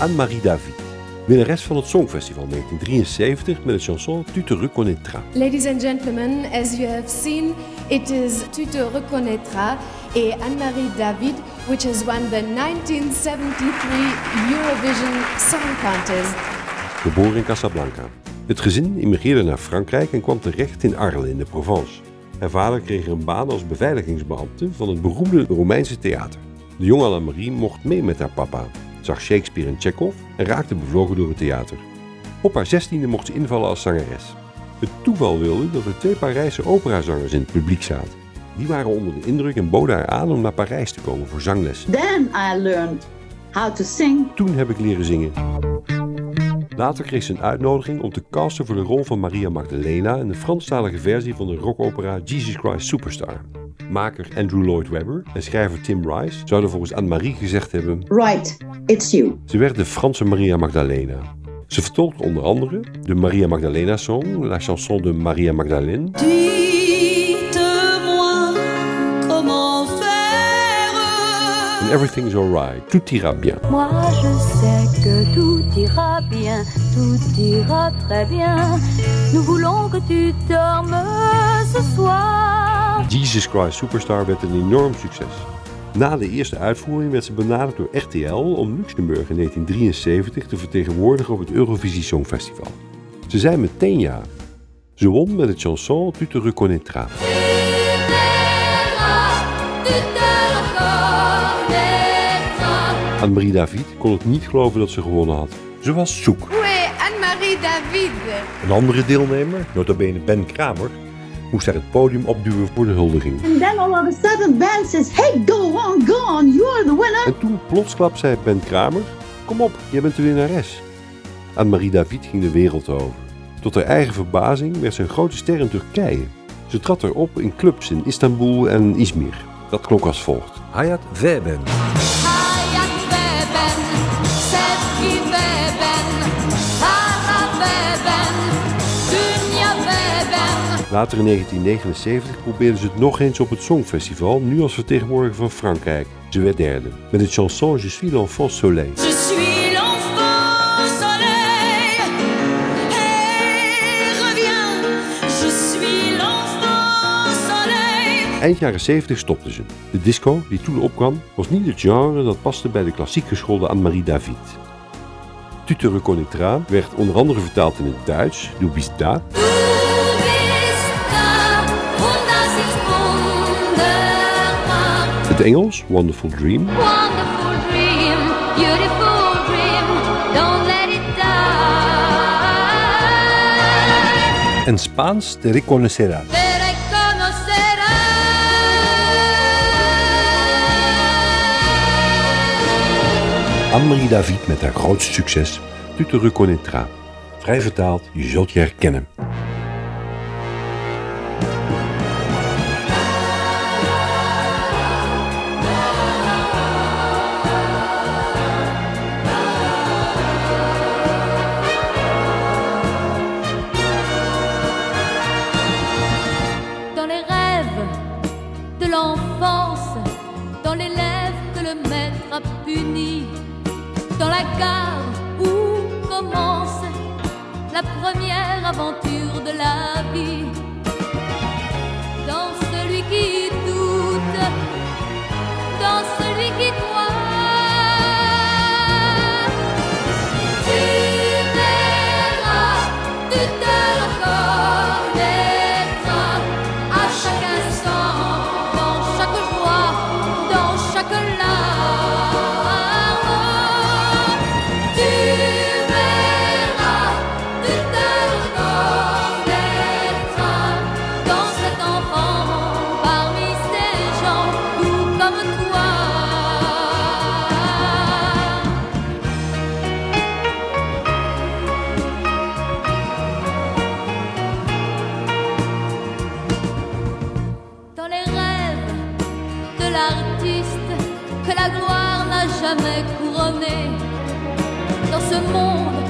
Anne-Marie David. Winnares van het Songfestival 1973 met de chanson Tu te reconnaîtras. Ladies and gentlemen, as you have seen, it is Tu te reconnaîtras et Anne-Marie David, which has won the 1973 Eurovision Song Contest. Geboren in Casablanca. Het gezin immigreerde naar Frankrijk en kwam terecht in Arles in de Provence. Haar vader kreeg een baan als beveiligingsbeambte van het beroemde Romeinse theater. De jonge Anne-Marie mocht mee met haar papa, zag Shakespeare en Chekhov en raakte bevlogen door het theater. Op haar zestiende mocht ze invallen als zangeres. Het toeval wilde dat er twee Parijse operazangers in het publiek zaten. Die waren onder de indruk en boden haar aan om naar Parijs te komen voor zanglessen. Then I learned how to sing. Toen heb ik leren zingen. Later kreeg ze een uitnodiging om te casten voor de rol van Maria Magdalena in de Franstalige versie van de rockopera Jesus Christ Superstar. Maker Andrew Lloyd Webber en schrijver Tim Rice zouden volgens Anne-Marie gezegd hebben: Right, it's you. Ze werd de Franse Maria Magdalena. Ze vertolkte onder andere de Maria Magdalena song, La chanson de Maria Magdalene, Dites-moi comment faire. en Everything is Alright, Tout ira bien. Moi je sais que tout ira bien, tout ira très bien. Nous voulons que tu dormes ce soir. Jesus Christ Superstar werd een enorm succes. Na de eerste uitvoering werd ze benaderd door RTL om Luxemburg in 1973 te vertegenwoordigen op het Eurovisie Songfestival. Ze zei meteen ja. Ze won met het chanson Tu te reconnaîtras. Anne-Marie David kon het niet geloven dat ze gewonnen had. Ze was zoek. Anne-Marie David? Een andere deelnemer, notabene Ben Kramer, moest haar het podium opduwen voor de huldiging. And then all of a sudden Ben says, hey, go on, go on, you're the winner. En toen plotsklap zei Ben Kramer: Kom op, jij bent de winnares. Anne-Marie David ging de wereld over. Tot haar eigen verbazing werd ze een grote ster in Turkije. Ze trad erop in clubs in Istanbul en Izmir. Dat klonk als volgt. Hayat Weben. Later in 1979 probeerde ze het nog eens op het Songfestival, nu als vertegenwoordiger van Frankrijk. Ze werd derde. Met het chanson Je suis l'enfant soleil. Je suis l'enfant soleil. Hey, reviens. Je suis l'enfant soleil. Eind jaren 70 stopte ze. De disco die toen opkwam was niet het genre dat paste bij de klassiek geschoolde Anne-Marie David. Tu te reconnaîtras werd onder andere vertaald in het Duits, Du bist da, het Engels, Wonderful Dream, Wonderful dream, beautiful dream. Don't let it die. en Spaans Te reconocerás. Reconocerás. Anne-Marie David met haar grootste succes, Tu te reconnaîtras. Vrij vertaald, je zult je herkennen. A puni, dans la gare où commence la première aventure de la vie. Dans celui qui l'artiste que la gloire n'a jamais couronné. Dans ce monde